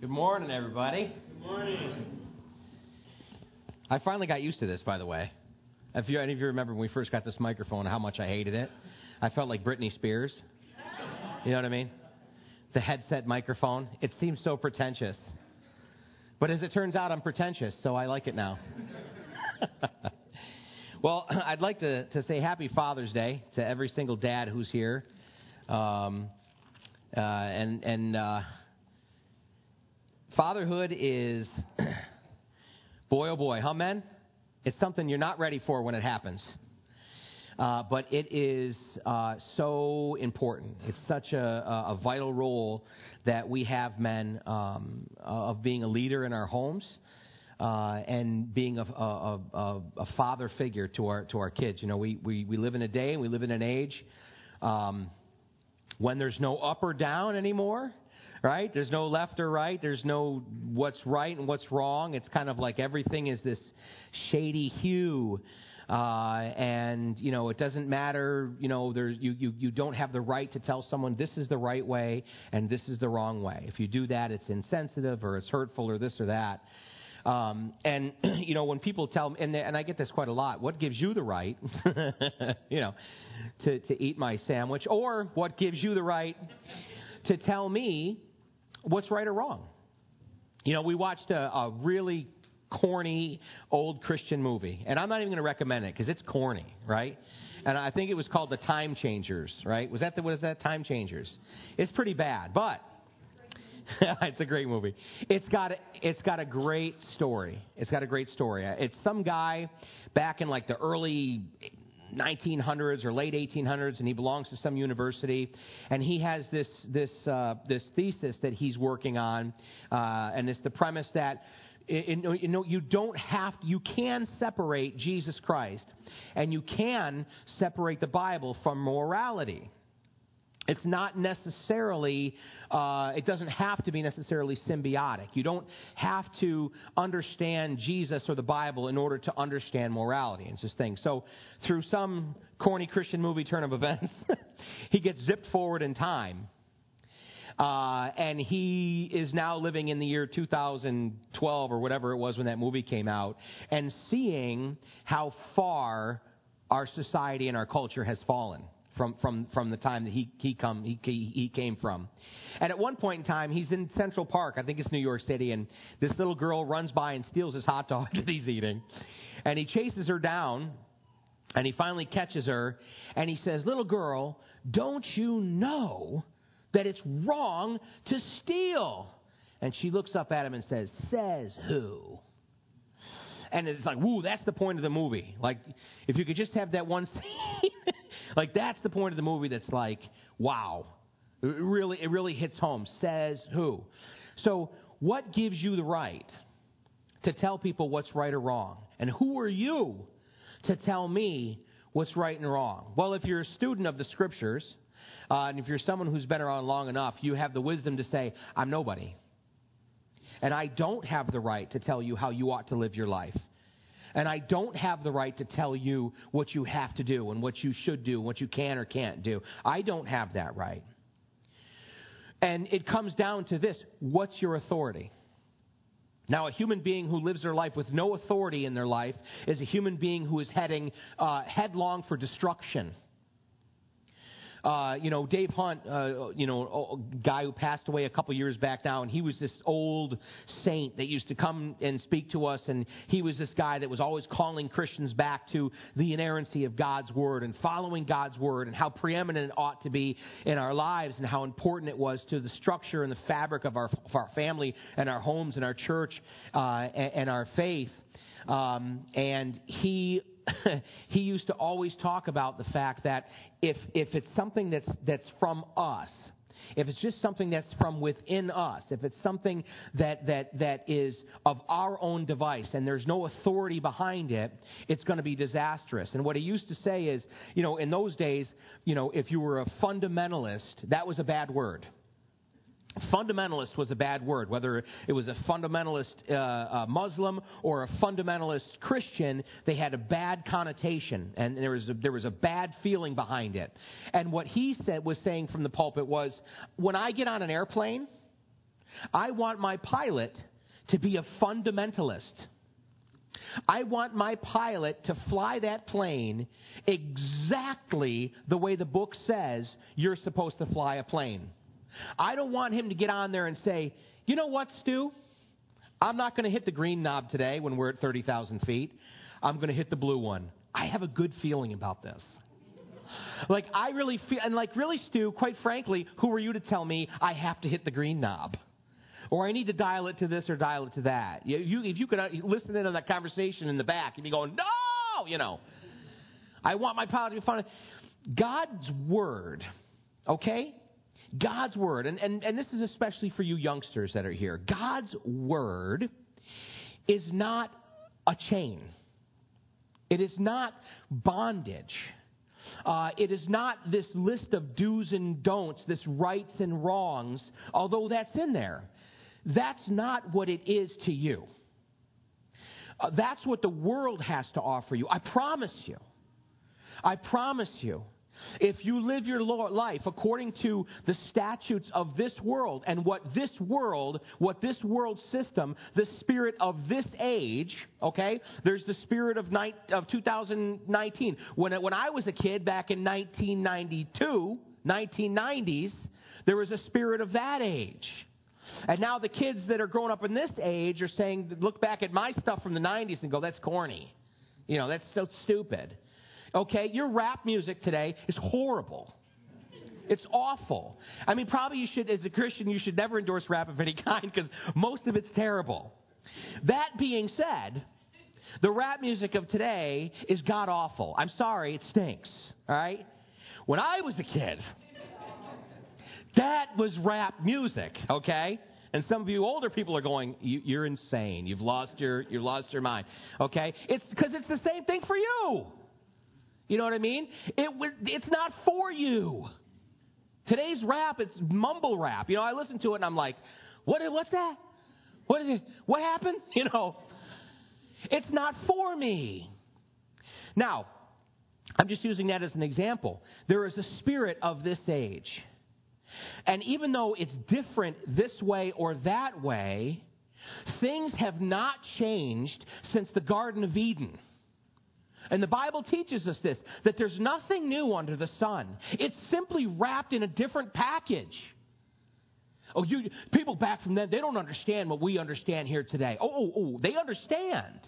Good morning, everybody. Good morning. I finally got used to this, by the way. If you, any of you remember when we first got this microphone, how much I hated it, I felt like Britney Spears. You know what I mean? The headset microphone. It seems so pretentious. But as it turns out, I'm pretentious, so I like it now. well, I'd like to, to say Happy Father's Day to every single dad who's here. Um, uh, and and uh, fatherhood is, boy oh boy, huh, men? It's something you're not ready for when it happens. Uh, but it is uh, so important. It's such a, a, vital role that we have men um, of being a leader in our homes uh, and being a, a, a, father figure to our to our kids. You know, we, we, we live in a day and we live in an age um, when there's no up or down anymore right? There's no left or right. There's no what's right and what's wrong. It's kind of like everything is this shady hue. Uh, and you know it doesn't matter. You know there's you, you you don't have the right to tell someone this is the right way and this is the wrong way. If you do that, it's insensitive or it's hurtful or this or that. Um, and you know when people tell me, and, and I get this quite a lot. What gives you the right, you know, to to eat my sandwich, or what gives you the right to tell me what's right or wrong? You know, we watched a, a really corny old Christian movie, and I'm not even going to recommend it because it's corny, right? And I think it was called The Time Changers, right? Was that the, what is that? Time Changers. It's pretty bad, but it's a great movie. It's got a, it's got a great story. It's got a great story. It's some guy back in like the early 1900s or late 1800s, and he belongs to some university, and he has this this uh, this thesis that he's working on, uh, and it's the premise that you know, you don't have, you can separate Jesus Christ, and you can separate the Bible from morality. It's not necessarily, uh, it doesn't have to be necessarily symbiotic. You don't have to understand Jesus or the Bible in order to understand morality. and this thing. So, through some corny Christian movie turn of events, he gets zipped forward in time uh, and he is now living in the year 2012 or whatever it was when that movie came out, and seeing how far our society and our culture has fallen from, from, from the time that he, he, come, he, he came from. And at one point in time, he's in Central Park, I think it's New York City, and this little girl runs by and steals his hot dog that he's eating. And he chases her down, and he finally catches her, and he says, Little girl, don't you know that it's wrong to steal. And she looks up at him and says, Says who? And it's like, woo, that's the point of the movie. Like, if you could just have that one scene, like, that's the point of the movie that's like, wow. It really, it really hits home. Says who? So, what gives you the right to tell people what's right or wrong? And who are you to tell me what's right and wrong? Well, if you're a student of the scriptures, uh, and if you're someone who's been around long enough, you have the wisdom to say, I'm nobody. And I don't have the right to tell you how you ought to live your life. And I don't have the right to tell you what you have to do and what you should do, what you can or can't do. I don't have that right. And it comes down to this what's your authority? Now, a human being who lives their life with no authority in their life is a human being who is heading uh, headlong for destruction. Uh, you know, Dave Hunt, uh, you know, a guy who passed away a couple years back now, and he was this old saint that used to come and speak to us, and he was this guy that was always calling Christians back to the inerrancy of God's Word and following God's Word and how preeminent it ought to be in our lives and how important it was to the structure and the fabric of our, of our family and our homes and our church uh, and, and our faith. Um, and he he used to always talk about the fact that if, if it's something that's, that's from us, if it's just something that's from within us, if it's something that, that, that is of our own device and there's no authority behind it, it's going to be disastrous. And what he used to say is, you know, in those days, you know, if you were a fundamentalist, that was a bad word fundamentalist was a bad word, whether it was a fundamentalist uh, uh, Muslim or a fundamentalist Christian, they had a bad connotation and there was a, there was a bad feeling behind it. And what he said was saying from the pulpit was, when I get on an airplane, I want my pilot to be a fundamentalist. I want my pilot to fly that plane exactly the way the book says you're supposed to fly a plane. I don't want him to get on there and say, you know what, Stu? I'm not going to hit the green knob today when we're at 30,000 feet. I'm going to hit the blue one. I have a good feeling about this. Like, I really feel, and like, really, Stu, quite frankly, who are you to tell me I have to hit the green knob? Or I need to dial it to this or dial it to that. You, you, if you could uh, listen in on that conversation in the back and be going, no, you know. I want my pilot to be fun. God's word, okay? God's word, and, and, and this is especially for you youngsters that are here. God's word is not a chain. It is not bondage. Uh, it is not this list of do's and don'ts, this rights and wrongs, although that's in there. That's not what it is to you. Uh, that's what the world has to offer you. I promise you. I promise you. If you live your life according to the statutes of this world and what this world, what this world system, the spirit of this age, okay? There's the spirit of, night, of 2019. When, when I was a kid back in 1992, 1990s, there was a spirit of that age. And now the kids that are growing up in this age are saying, look back at my stuff from the 90s and go, that's corny. You know, that's so stupid. Okay, your rap music today is horrible. It's awful. I mean, probably you should, as a Christian, you should never endorse rap of any kind because most of it's terrible. That being said, the rap music of today is god awful. I'm sorry, it stinks. All right? When I was a kid, that was rap music, okay? And some of you older people are going, you, are insane. You've lost your, you've lost your mind. Okay? It's because it's the same thing for you. You know what I mean? It, it's not for you. Today's rap, it's mumble rap. You know, I listen to it and I'm like, what, what's that? What is it? What happened? You know, it's not for me. Now, I'm just using that as an example. There is a spirit of this age. And even though it's different this way or that way, things have not changed since the Garden of Eden. And the Bible teaches us this that there's nothing new under the sun. It's simply wrapped in a different package. Oh, you people back from then, they don't understand what we understand here today. Oh, oh, oh, they understand.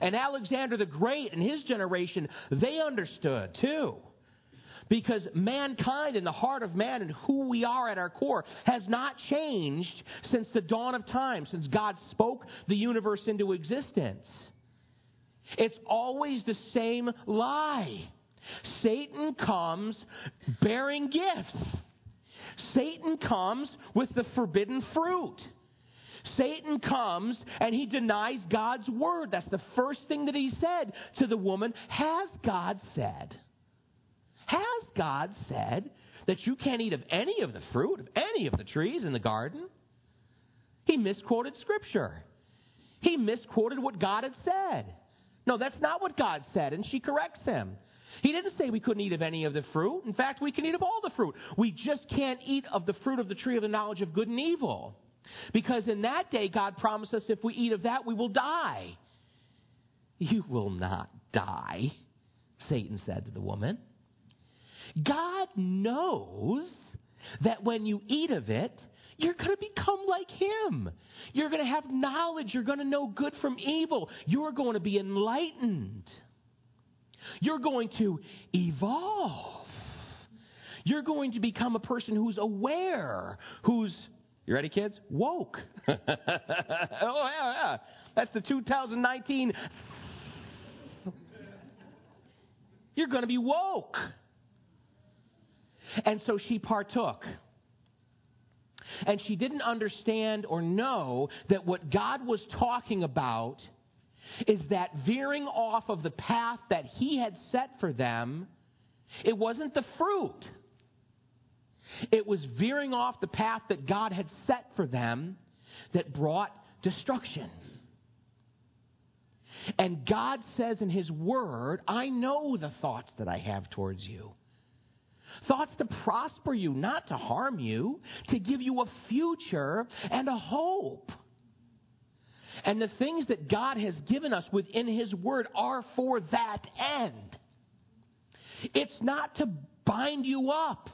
And Alexander the Great and his generation, they understood too. Because mankind and the heart of man and who we are at our core has not changed since the dawn of time, since God spoke the universe into existence. It's always the same lie. Satan comes bearing gifts. Satan comes with the forbidden fruit. Satan comes and he denies God's word. That's the first thing that he said to the woman. Has God said? Has God said that you can't eat of any of the fruit of any of the trees in the garden? He misquoted Scripture. He misquoted what God had said. No, that's not what God said, and she corrects him. He didn't say we couldn't eat of any of the fruit. In fact, we can eat of all the fruit. We just can't eat of the fruit of the tree of the knowledge of good and evil. Because in that day, God promised us if we eat of that, we will die. You will not die, Satan said to the woman. God knows that when you eat of it, you're going to become like him. You're going to have knowledge. You're going to know good from evil. You're going to be enlightened. You're going to evolve. You're going to become a person who's aware, who's, you ready, kids? Woke. oh, yeah, yeah. That's the 2019. You're going to be woke. And so she partook. And she didn't understand or know that what God was talking about is that veering off of the path that He had set for them, it wasn't the fruit. It was veering off the path that God had set for them that brought destruction. And God says in His Word, I know the thoughts that I have towards you Thoughts to prosper you, not to harm you, to give you a future and a hope. And the things that God has given us within His Word are for that end. It's not to bind you up.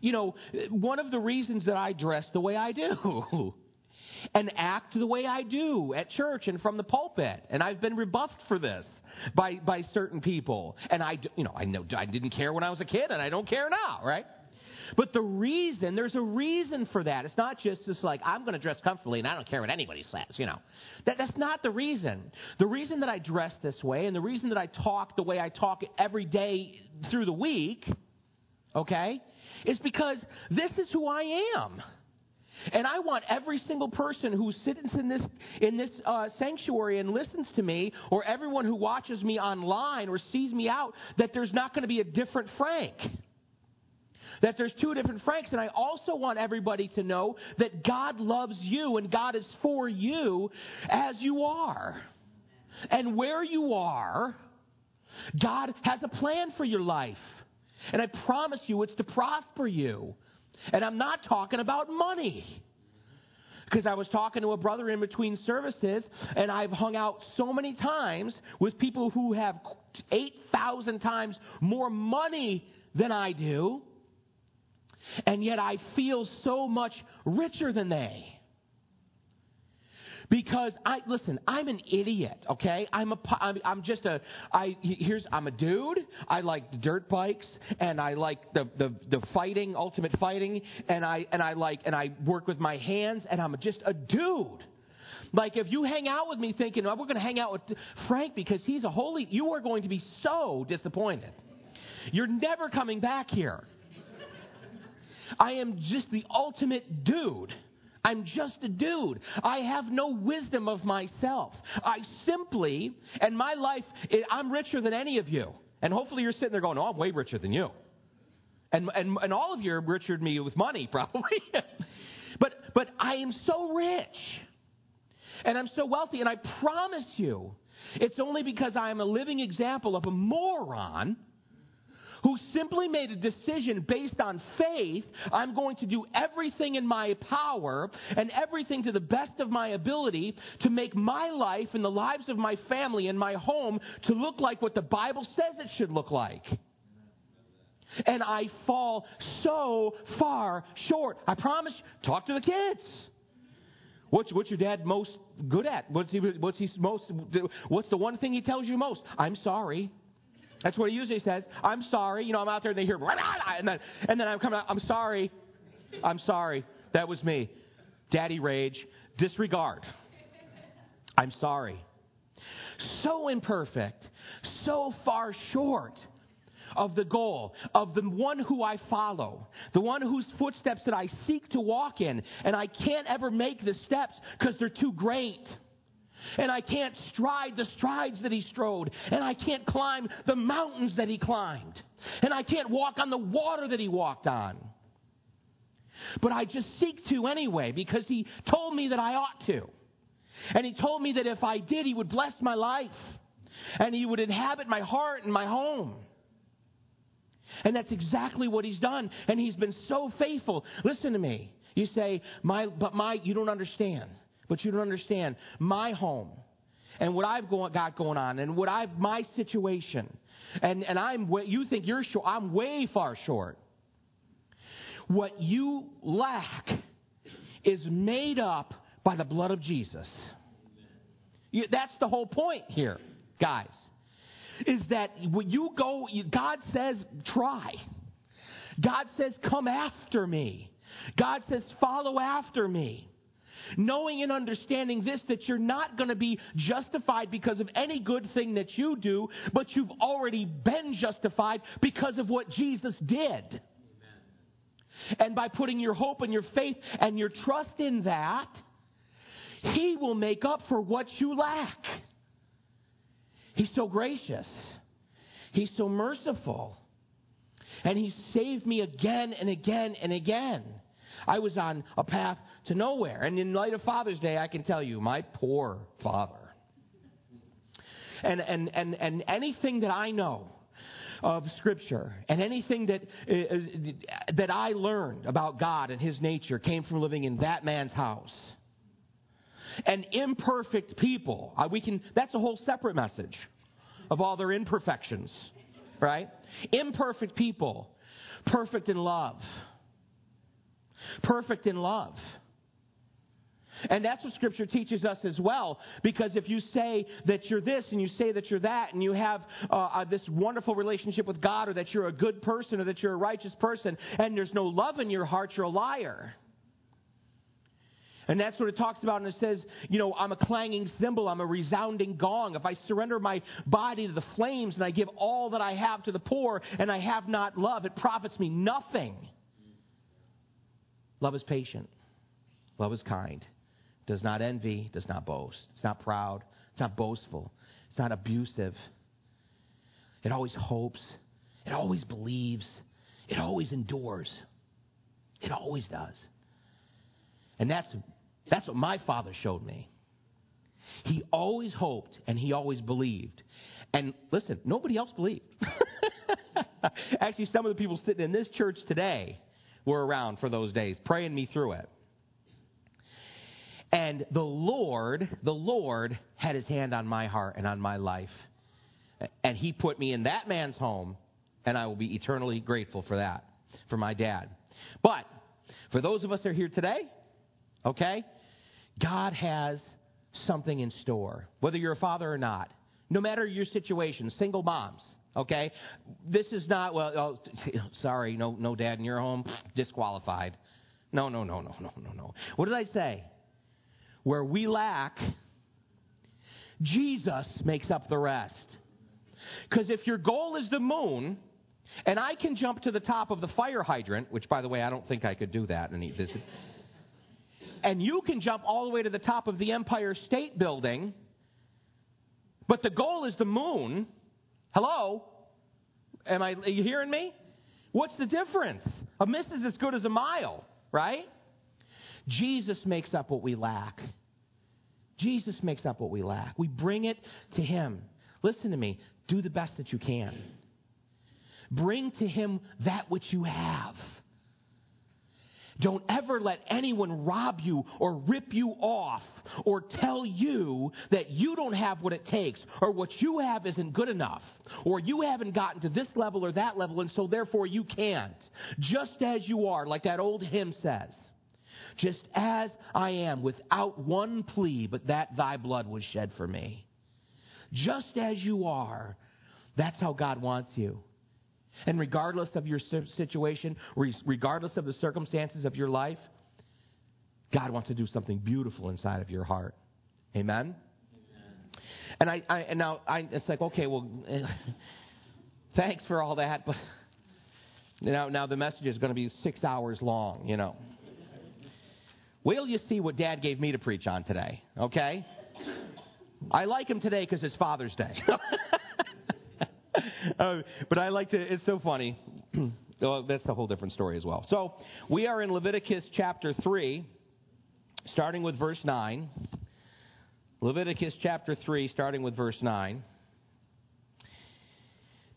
You know, one of the reasons that I dress the way I do and act the way I do at church and from the pulpit, and I've been rebuffed for this by, by certain people. And I, you know, I know I didn't care when I was a kid, and I don't care now, right? But the reason, there's a reason for that. It's not just just like, I'm going to dress comfortably and I don't care what anybody says, you know. That, that's not the reason. The reason that I dress this way and the reason that I talk the way I talk every day through the week, okay, is because this is who I am. And I want every single person who sits in this, in this uh, sanctuary and listens to me, or everyone who watches me online or sees me out, that there's not going to be a different Frank. That there's two different Franks. And I also want everybody to know that God loves you and God is for you as you are. And where you are, God has a plan for your life. And I promise you, it's to prosper you. And I'm not talking about money. Because I was talking to a brother in between services, and I've hung out so many times with people who have 8,000 times more money than I do and yet I feel so much richer than they. Because I listen, I'm an idiot. Okay, I'm a, I'm, I'm just a, I here's, I'm a dude. I like dirt bikes, and I like the, the the fighting, ultimate fighting, and I and I like and I work with my hands, and I'm just a dude. Like if you hang out with me thinking, oh, we're going to hang out with Frank because he's a holy, you are going to be so disappointed. You're never coming back here. I am just the ultimate dude. I'm just a dude. I have no wisdom of myself. I simply, and my life, I'm richer than any of you. And hopefully you're sitting there going, oh, I'm way richer than you. And, and, and all of you are richer than me with money, probably. but, but I am so rich. And I'm so wealthy. And I promise you, it's only because I am a living example of a moron who simply made a decision based on faith I'm going to do everything in my power and everything to the best of my ability to make my life and the lives of my family and my home to look like what the Bible says it should look like. And I fall so far short. I promise, talk to the kids. What's, what's your dad most good at? What's he, what's he most, what's the one thing he tells you most? I'm sorry. That's what he usually says. I'm sorry. You know, I'm out there and they hear, and then, and then I'm coming out, I'm sorry. I'm sorry. That was me. Daddy rage. Disregard. I'm sorry. So imperfect. So far short of the goal, of the one who I follow, the one whose footsteps that I seek to walk in, and I can't ever make the steps because they're too great and I can't stride the strides that he strode, and I can't climb the mountains that he climbed, and I can't walk on the water that he walked on. But I just seek to anyway because he told me that I ought to. And he told me that if I did, he would bless my life and he would inhabit my heart and my home. And that's exactly what he's done. And he's been so faithful. Listen to me. You say, my, but my, you don't understand. But you don't understand my home and what I've got going on and what I've, my situation. And, and I'm, what you think you're short. I'm way far short. What you lack is made up by the blood of Jesus. You, that's the whole point here, guys. Is that when you go, God says, try. God says, come after me. God says, follow after me. Knowing and understanding this, that you're not going to be justified because of any good thing that you do, but you've already been justified because of what Jesus did. Amen. And by putting your hope and your faith and your trust in that, He will make up for what you lack. He's so gracious. He's so merciful. And He saved me again and again and again. I was on a path to nowhere. And in light of Father's Day, I can tell you, my poor father. And, and, and, and anything that I know of Scripture and anything that, uh, that I learned about God and His nature came from living in that man's house. And imperfect people, uh, we can, that's a whole separate message of all their imperfections, right? Imperfect people, perfect in love. Perfect in love. And that's what Scripture teaches us as well. Because if you say that you're this and you say that you're that and you have uh, uh, this wonderful relationship with God or that you're a good person or that you're a righteous person and there's no love in your heart, you're a liar. And that's what it talks about, and it says, you know, I'm a clanging cymbal, I'm a resounding gong. If I surrender my body to the flames and I give all that I have to the poor and I have not love, it profits me nothing. Love is patient, love is kind does not envy, does not boast. It's not proud, it's not boastful, it's not abusive. It always hopes, it always believes, it always endures. It always does. And that's, that's what my father showed me. He always hoped and he always believed. And listen, nobody else believed. Actually, some of the people sitting in this church today were around for those days, praying me through it. And the Lord, the Lord had his hand on my heart and on my life. And he put me in that man's home, and I will be eternally grateful for that, for my dad. But for those of us that are here today, okay, God has something in store, whether you're a father or not. No matter your situation, single moms, okay? This is not, well, oh, sorry, no, no dad in your home, disqualified. No, no, no, no, no, no, no. What did I say? Where we lack, Jesus makes up the rest. Because if your goal is the moon, and I can jump to the top of the fire hydrant, which, by the way, I don't think I could do that in this. And you can jump all the way to the top of the Empire State Building, but the goal is the moon. Hello? Am I are you hearing me? What's the difference? A miss is as good as a mile, right? Jesus makes up what we lack. Jesus makes up what we lack. We bring it to Him. Listen to me. Do the best that you can. Bring to Him that which you have. Don't ever let anyone rob you or rip you off or tell you that you don't have what it takes or what you have isn't good enough or you haven't gotten to this level or that level and so therefore you can't. Just as you are, like that old hymn says just as I am, without one plea, but that thy blood was shed for me. Just as you are, that's how God wants you. And regardless of your situation, regardless of the circumstances of your life, God wants to do something beautiful inside of your heart. Amen? Amen. And I, I and now I, it's like, okay, well, thanks for all that, but now, now the message is going to be six hours long, you know. Will you see what Dad gave me to preach on today, okay? I like him today because it's Father's Day. uh, but I like to, it's so funny. well, that's a whole different story as well. So, we are in Leviticus chapter 3, starting with verse 9. Leviticus chapter 3, starting with verse 9.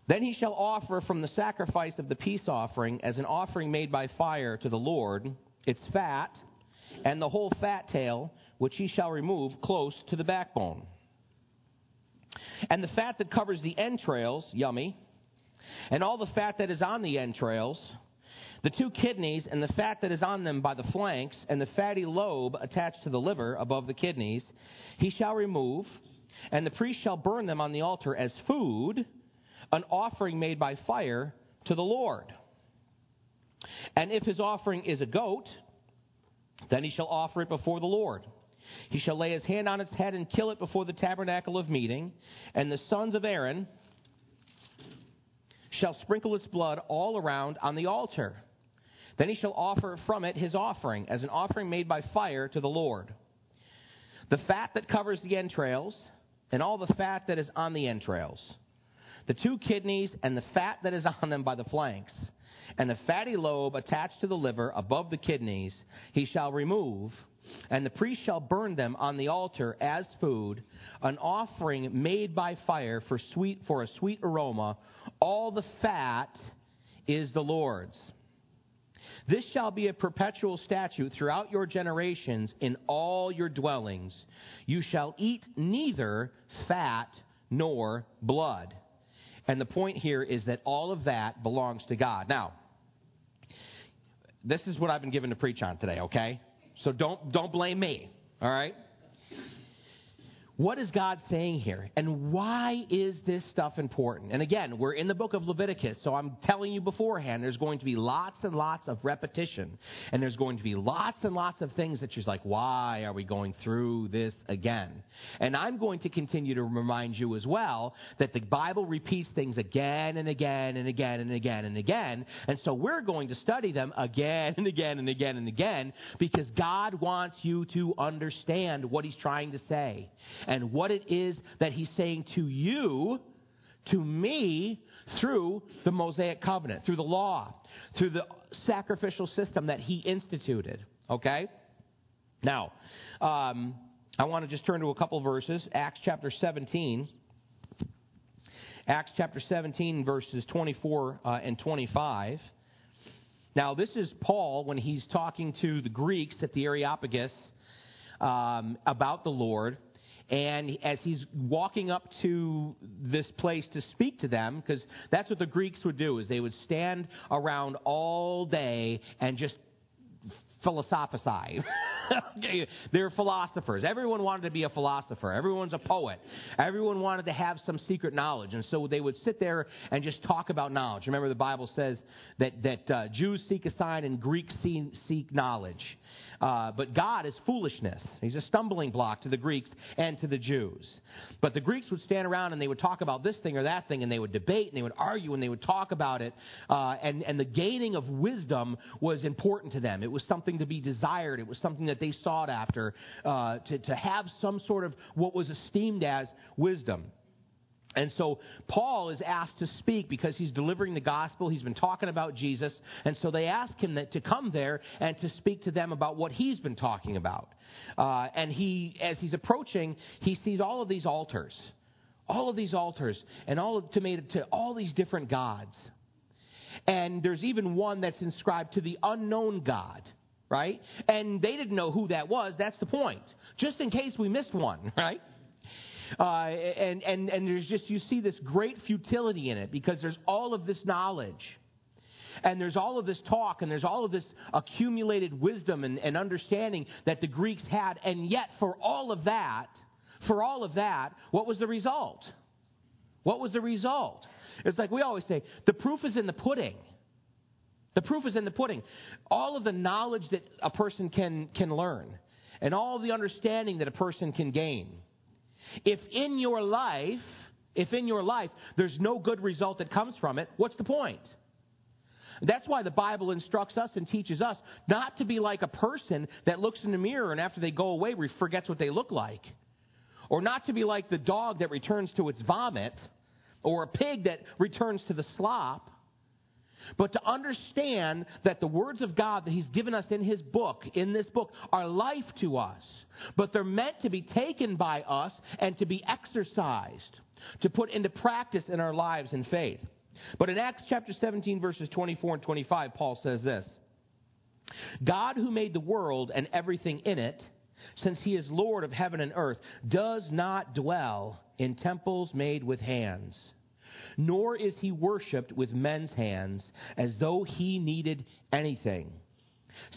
Then he shall offer from the sacrifice of the peace offering as an offering made by fire to the Lord its fat and the whole fat tail, which he shall remove close to the backbone. And the fat that covers the entrails, yummy, and all the fat that is on the entrails, the two kidneys and the fat that is on them by the flanks, and the fatty lobe attached to the liver above the kidneys, he shall remove, and the priest shall burn them on the altar as food, an offering made by fire to the Lord. And if his offering is a goat, then he shall offer it before the Lord. He shall lay his hand on its head and kill it before the tabernacle of meeting, and the sons of Aaron shall sprinkle its blood all around on the altar. Then he shall offer from it his offering, as an offering made by fire to the Lord. The fat that covers the entrails, and all the fat that is on the entrails, the two kidneys, and the fat that is on them by the flanks and the fatty lobe attached to the liver above the kidneys he shall remove, And the priest shall burn them on the altar as food, an offering made by fire for sweet for a sweet aroma. All the fat is the Lord's. This shall be a perpetual statute throughout your generations in all your dwellings. You shall eat neither fat nor blood. And the point here is that all of that belongs to God. Now, this is what I've been given to preach on today, okay? So don't, don't blame me, all right? What is God saying here? And why is this stuff important? And again, we're in the book of Leviticus, so I'm telling you beforehand, there's going to be lots and lots of repetition. And there's going to be lots and lots of things that you're like, why are we going through this again? And I'm going to continue to remind you as well that the Bible repeats things again and again and again and again and again. And so we're going to study them again and again and again and again because God wants you to understand what He's trying to say and what it is that he's saying to you, to me, through the Mosaic covenant, through the law, through the sacrificial system that he instituted. Okay? Now, um, I want to just turn to a couple verses. Acts chapter 17. Acts chapter 17, verses 24 uh, and 25. Now, this is Paul when he's talking to the Greeks at the Areopagus um, about the Lord. And as he's walking up to this place to speak to them, because that's what the Greeks would do, is they would stand around all day and just philosophize. they're philosophers. Everyone wanted to be a philosopher. Everyone's a poet. Everyone wanted to have some secret knowledge, and so they would sit there and just talk about knowledge. Remember, the Bible says that that uh, Jews seek a sign and Greeks seek knowledge. Uh, but God is foolishness. He's a stumbling block to the Greeks and to the Jews. But the Greeks would stand around and they would talk about this thing or that thing, and they would debate and they would argue and they would talk about it. Uh, and, and the gaining of wisdom was important to them. It was something to be desired, it was something that they sought after uh, to, to have some sort of what was esteemed as wisdom. And so Paul is asked to speak because he's delivering the gospel. He's been talking about Jesus. And so they ask him that, to come there and to speak to them about what he's been talking about. Uh, and he, as he's approaching, he sees all of these altars. All of these altars and all of, to, made, to all these different gods. And there's even one that's inscribed to the unknown God, right? And they didn't know who that was. That's the point. Just in case we missed one, right? Uh, and, and, and there's just, you see this great futility in it because there's all of this knowledge. And there's all of this talk and there's all of this accumulated wisdom and, and understanding that the Greeks had. And yet, for all of that, for all of that, what was the result? What was the result? It's like we always say the proof is in the pudding. The proof is in the pudding. All of the knowledge that a person can, can learn, and all the understanding that a person can gain, if in your life, if in your life there's no good result that comes from it, what's the point? That's why the Bible instructs us and teaches us not to be like a person that looks in the mirror and after they go away forgets what they look like. Or not to be like the dog that returns to its vomit or a pig that returns to the slop but to understand that the words of God that He's given us in His book, in this book, are life to us. But they're meant to be taken by us and to be exercised, to put into practice in our lives in faith. But in Acts chapter 17, verses 24 and 25, Paul says this God who made the world and everything in it, since he is Lord of heaven and earth, does not dwell in temples made with hands nor is he worshiped with men's hands as though he needed anything,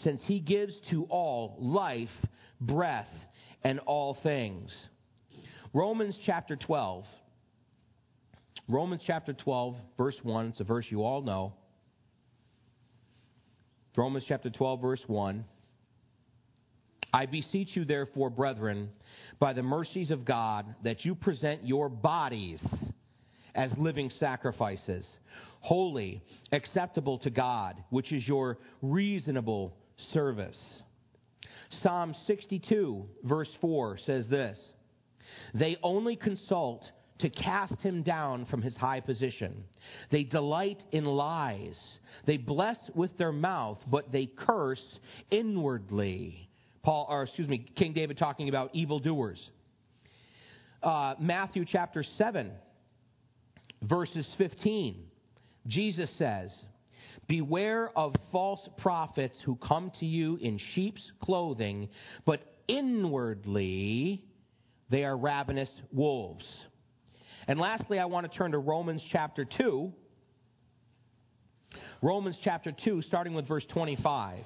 since he gives to all life, breath, and all things. Romans chapter 12. Romans chapter 12, verse 1. It's a verse you all know. Romans chapter 12, verse 1. I beseech you, therefore, brethren, by the mercies of God, that you present your bodies as living sacrifices, holy, acceptable to God, which is your reasonable service. Psalm 62, verse 4 says this They only consult to cast him down from his high position. They delight in lies. They bless with their mouth, but they curse inwardly. Paul, or excuse me, King David talking about evildoers. Uh, Matthew chapter 7, verses 15. Jesus says, Beware of false prophets who come to you in sheep's clothing, but inwardly they are ravenous wolves. And lastly, I want to turn to Romans chapter 2. Romans chapter 2, starting with verse 25.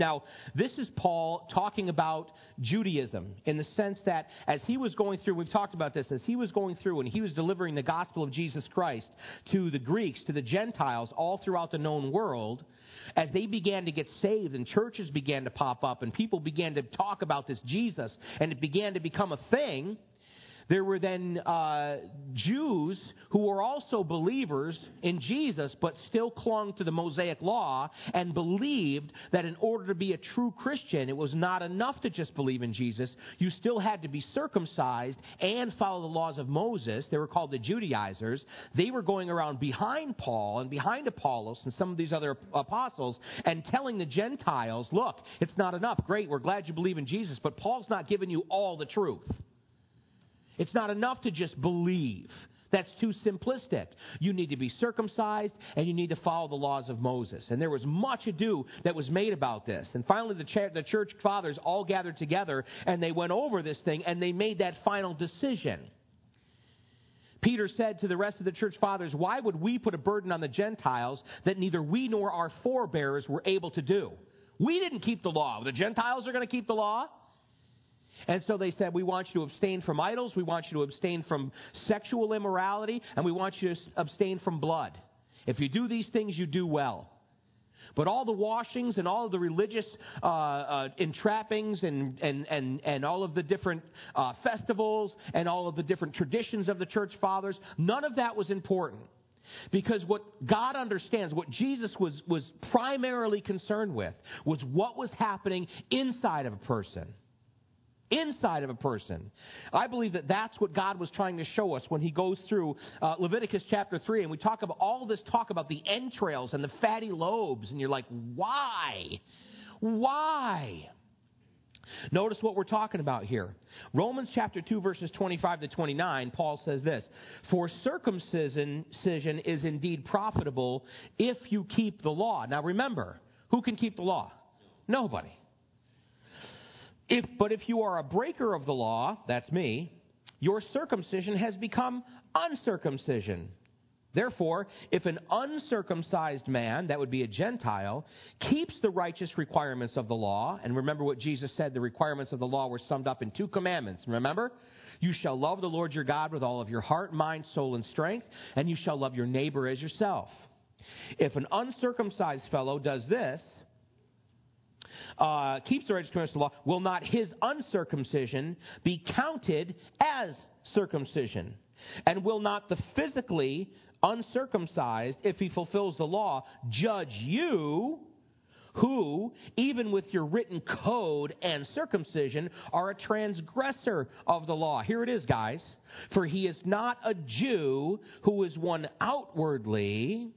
Now, this is Paul talking about Judaism in the sense that as he was going through, we've talked about this, as he was going through and he was delivering the gospel of Jesus Christ to the Greeks, to the Gentiles, all throughout the known world, as they began to get saved and churches began to pop up and people began to talk about this Jesus and it began to become a thing, there were then uh, Jews who were also believers in Jesus, but still clung to the Mosaic law and believed that in order to be a true Christian, it was not enough to just believe in Jesus. You still had to be circumcised and follow the laws of Moses. They were called the Judaizers. They were going around behind Paul and behind Apollos and some of these other apostles and telling the Gentiles, look, it's not enough. Great, we're glad you believe in Jesus, but Paul's not giving you all the truth. It's not enough to just believe. That's too simplistic. You need to be circumcised and you need to follow the laws of Moses. And there was much ado that was made about this. And finally, the, ch- the church fathers all gathered together and they went over this thing and they made that final decision. Peter said to the rest of the church fathers, Why would we put a burden on the Gentiles that neither we nor our forebears were able to do? We didn't keep the law. The Gentiles are going to keep the law. And so they said, We want you to abstain from idols, we want you to abstain from sexual immorality, and we want you to abstain from blood. If you do these things, you do well. But all the washings and all of the religious uh, uh, entrappings and, and, and, and all of the different uh, festivals and all of the different traditions of the church fathers, none of that was important. Because what God understands, what Jesus was, was primarily concerned with, was what was happening inside of a person inside of a person. I believe that that's what God was trying to show us when he goes through uh, Leviticus chapter 3 and we talk about all this talk about the entrails and the fatty lobes and you're like, why? Why? Notice what we're talking about here. Romans chapter 2 verses 25 to 29, Paul says this, For circumcision is indeed profitable if you keep the law. Now remember, who can keep the law? Nobody. If, but if you are a breaker of the law, that's me, your circumcision has become uncircumcision. Therefore, if an uncircumcised man, that would be a Gentile, keeps the righteous requirements of the law, and remember what Jesus said, the requirements of the law were summed up in two commandments. Remember? You shall love the Lord your God with all of your heart, mind, soul, and strength, and you shall love your neighbor as yourself. If an uncircumcised fellow does this, uh, keeps the righteous commandments of the law, will not his uncircumcision be counted as circumcision? And will not the physically uncircumcised, if he fulfills the law, judge you? who, even with your written code and circumcision, are a transgressor of the law. Here it is, guys. For he is not a Jew who is one outwardly,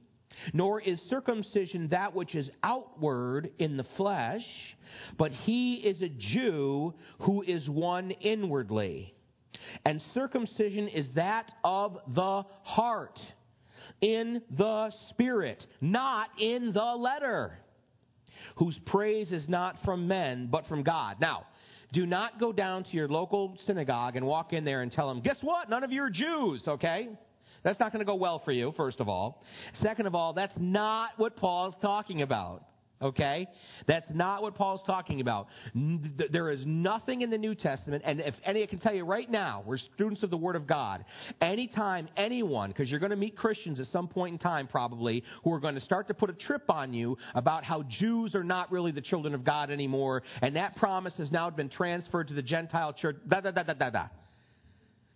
nor is circumcision that which is outward in the flesh, but he is a Jew who is one inwardly. And circumcision is that of the heart, in the spirit, not in the letter, whose praise is not from men, but from God. Now, do not go down to your local synagogue and walk in there and tell them, guess what? None of you are Jews, okay? That's not going to go well for you, first of all. Second of all, that's not what Paul's talking about. Okay? That's not what Paul's talking about. There is nothing in the New Testament, and if any, I can tell you right now, we're students of the Word of God. Anytime anyone, because you're going to meet Christians at some point in time probably, who are going to start to put a trip on you about how Jews are not really the children of God anymore, and that promise has now been transferred to the Gentile church, da da da da da da.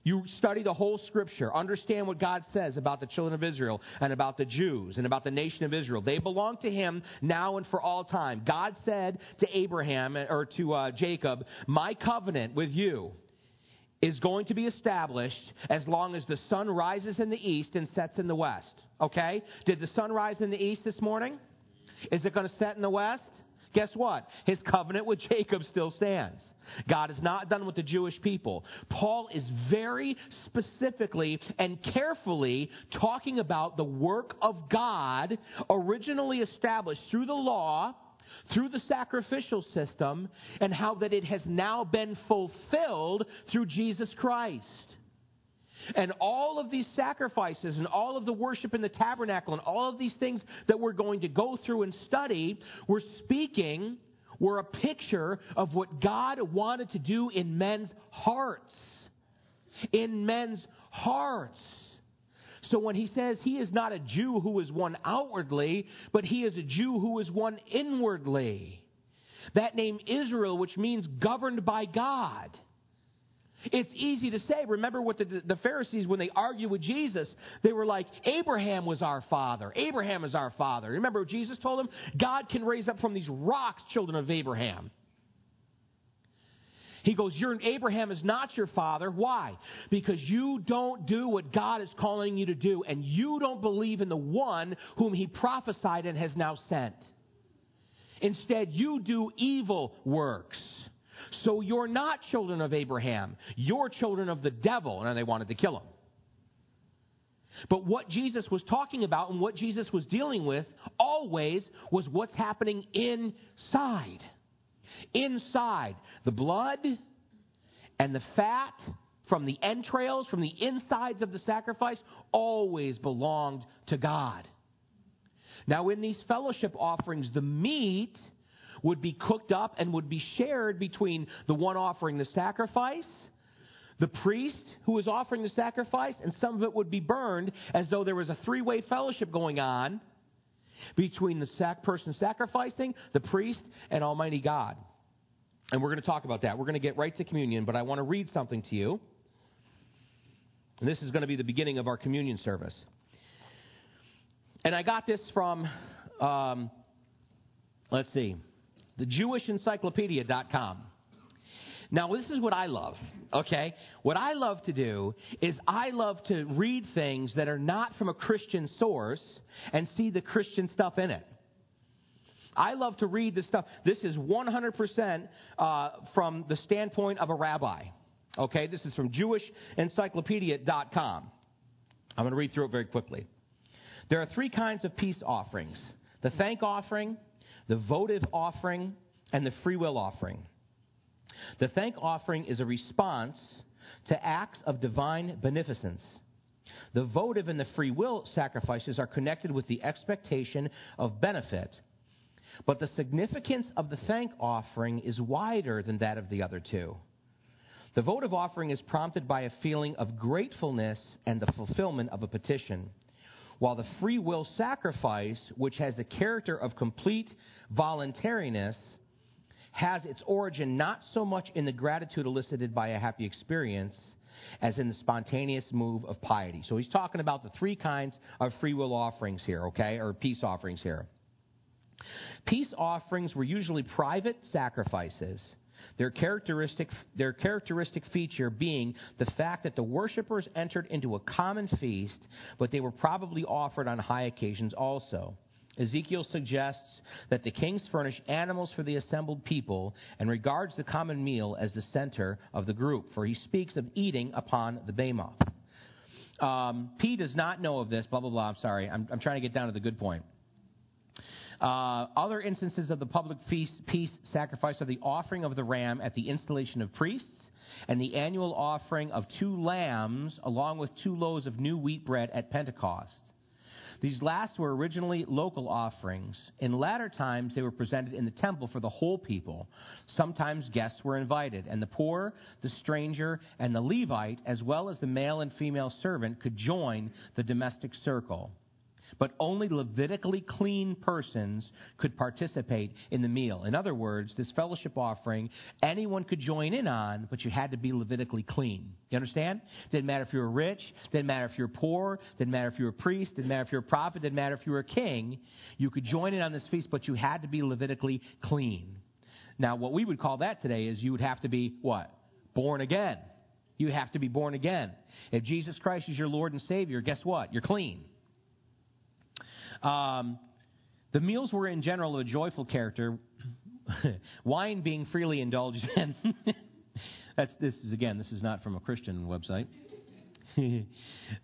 You study the whole scripture, understand what God says about the children of Israel and about the Jews and about the nation of Israel. They belong to Him now and for all time. God said to Abraham or to uh, Jacob, My covenant with you is going to be established as long as the sun rises in the east and sets in the west. Okay? Did the sun rise in the east this morning? Is it going to set in the west? guess what? His covenant with Jacob still stands. God is not done with the Jewish people. Paul is very specifically and carefully talking about the work of God originally established through the law, through the sacrificial system, and how that it has now been fulfilled through Jesus Christ. And all of these sacrifices and all of the worship in the tabernacle and all of these things that we're going to go through and study, we're speaking were a picture of what God wanted to do in men's hearts. In men's hearts. So when he says he is not a Jew who is one outwardly, but he is a Jew who is one inwardly. That name Israel, which means governed by God. It's easy to say. Remember what the, the Pharisees, when they argued with Jesus, they were like, Abraham was our father. Abraham is our father. Remember what Jesus told them? God can raise up from these rocks children of Abraham. He goes, Your Abraham is not your father. Why? Because you don't do what God is calling you to do, and you don't believe in the one whom he prophesied and has now sent. Instead, you do evil works. So you're not children of Abraham. You're children of the devil. And they wanted to kill him. But what Jesus was talking about and what Jesus was dealing with always was what's happening inside. Inside. The blood and the fat from the entrails, from the insides of the sacrifice, always belonged to God. Now, in these fellowship offerings, the meat would be cooked up and would be shared between the one offering the sacrifice, the priest who was offering the sacrifice, and some of it would be burned as though there was a three way fellowship going on between the sac- person sacrificing, the priest, and Almighty God. And we're going to talk about that. We're going to get right to communion, but I want to read something to you. And this is going to be the beginning of our communion service. And I got this from, um, let's see, thejewishencyclopedia.com. Now, this is what I love, okay? What I love to do is I love to read things that are not from a Christian source and see the Christian stuff in it. I love to read this stuff. This is 100% uh, from the standpoint of a rabbi. Okay, this is from JewishEncyclopedia.com. I'm going to read through it very quickly. There are three kinds of peace offerings the thank offering, the votive offering, and the free will offering. The thank offering is a response to acts of divine beneficence. The votive and the free will sacrifices are connected with the expectation of benefit. But the significance of the thank offering is wider than that of the other two. The votive offering is prompted by a feeling of gratefulness and the fulfillment of a petition, while the free will sacrifice, which has the character of complete voluntariness has its origin not so much in the gratitude elicited by a happy experience as in the spontaneous move of piety. So he's talking about the three kinds of free will offerings here, okay, or peace offerings here. Peace offerings were usually private sacrifices. Their characteristic, their characteristic feature being the fact that the worshippers entered into a common feast, but they were probably offered on high occasions also. Ezekiel suggests that the kings furnish animals for the assembled people and regards the common meal as the center of the group, for he speaks of eating upon the behemoth. Um, P does not know of this, blah, blah, blah. I'm sorry. I'm, I'm trying to get down to the good point. Uh, other instances of the public feast, peace sacrifice are the offering of the ram at the installation of priests and the annual offering of two lambs along with two loaves of new wheat bread at Pentecost. These last were originally local offerings. In latter times, they were presented in the temple for the whole people. Sometimes guests were invited, and the poor, the stranger, and the Levite, as well as the male and female servant, could join the domestic circle but only Levitically clean persons could participate in the meal. In other words, this fellowship offering, anyone could join in on, but you had to be Levitically clean. You understand? Didn't matter if you were rich, didn't matter if you were poor, didn't matter if you were a priest, didn't matter if you were a prophet, didn't matter if you were a king. You could join in on this feast, but you had to be Levitically clean. Now, what we would call that today is you would have to be what? Born again. You have to be born again. If Jesus Christ is your Lord and Savior, guess what? You're clean. Um, The meals were in general of a joyful character, wine being freely indulged in. That's this is again, this is not from a Christian website.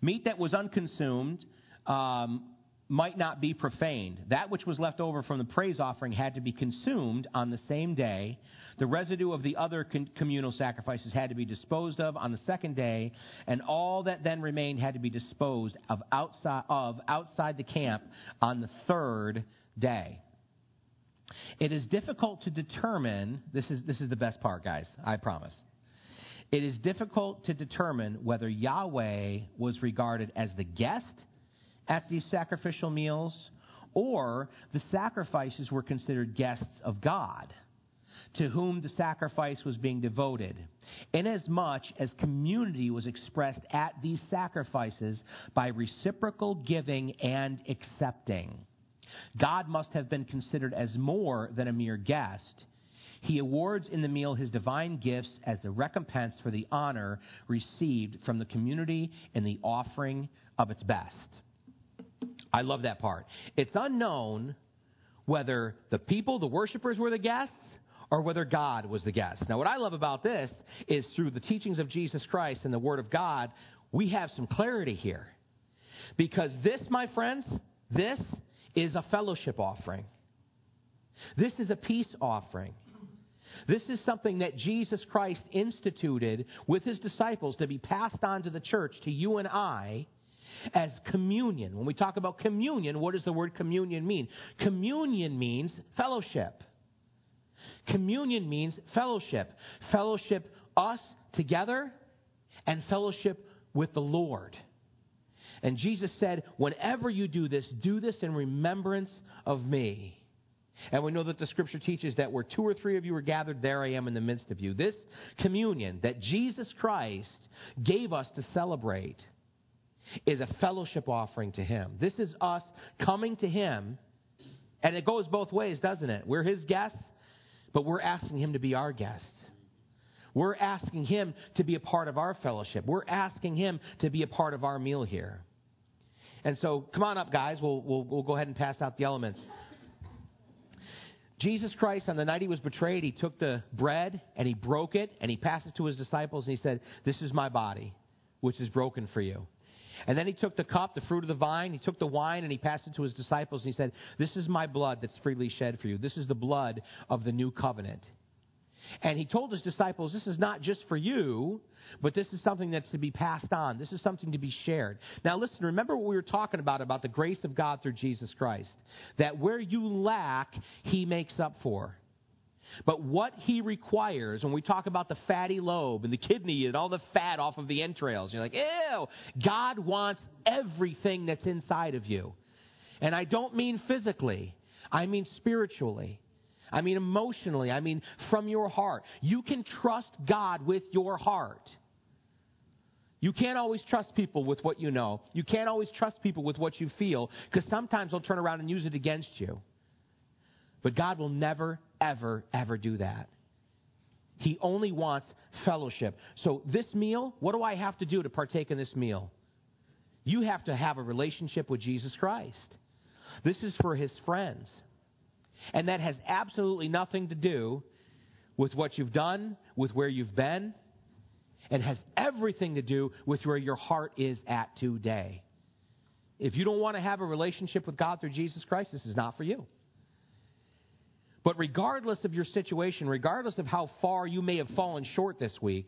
Meat that was unconsumed um, might not be profaned. That which was left over from the praise offering had to be consumed on the same day. The residue of the other communal sacrifices had to be disposed of on the second day, and all that then remained had to be disposed of outside, of outside the camp on the third day. It is difficult to determine, this is, this is the best part, guys, I promise. It is difficult to determine whether Yahweh was regarded as the guest at these sacrificial meals, or the sacrifices were considered guests of God, to whom the sacrifice was being devoted, inasmuch as community was expressed at these sacrifices by reciprocal giving and accepting. God must have been considered as more than a mere guest. He awards in the meal his divine gifts as the recompense for the honor received from the community in the offering of its best. I love that part. It's unknown whether the people, the worshipers, were the guests or whether God was the guest. Now, what I love about this is through the teachings of Jesus Christ and the Word of God, we have some clarity here. Because this, my friends, this is a fellowship offering. This is a peace offering. This is something that Jesus Christ instituted with his disciples to be passed on to the church, to you and I, as communion. When we talk about communion, what does the word communion mean? Communion means fellowship. Communion means fellowship. Fellowship us together and fellowship with the Lord. And Jesus said, Whenever you do this, do this in remembrance of me. And we know that the scripture teaches that where two or three of you are gathered, there I am in the midst of you. This communion that Jesus Christ gave us to celebrate is a fellowship offering to Him. This is us coming to Him, and it goes both ways, doesn't it? We're His guests, but we're asking Him to be our guest. We're asking Him to be a part of our fellowship. We're asking Him to be a part of our meal here. And so, come on up, guys. We'll, we'll, we'll go ahead and pass out the elements. Jesus Christ, on the night he was betrayed, he took the bread and he broke it and he passed it to his disciples and he said, This is my body, which is broken for you. And then he took the cup, the fruit of the vine, he took the wine, and he passed it to his disciples, and he said, This is my blood that's freely shed for you. This is the blood of the new covenant. And he told his disciples, This is not just for you, but this is something that's to be passed on. This is something to be shared. Now, listen, remember what we were talking about, about the grace of God through Jesus Christ. That where you lack, he makes up for. But what he requires, when we talk about the fatty lobe and the kidney and all the fat off of the entrails, you're like, ew, God wants everything that's inside of you. And I don't mean physically, I mean spiritually. I mean emotionally. I mean from your heart. You can trust God with your heart. You can't always trust people with what you know. You can't always trust people with what you feel because sometimes they'll turn around and use it against you. But God will never, ever, ever do that. He only wants fellowship. So, this meal, what do I have to do to partake in this meal? You have to have a relationship with Jesus Christ. This is for his friends. And that has absolutely nothing to do with what you've done, with where you've been. It has everything to do with where your heart is at today. If you don't want to have a relationship with God through Jesus Christ, this is not for you. But regardless of your situation, regardless of how far you may have fallen short this week,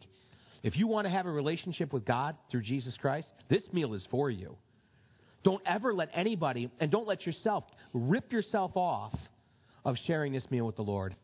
if you want to have a relationship with God through Jesus Christ, this meal is for you. Don't ever let anybody, and don't let yourself rip yourself off of sharing this meal with the Lord.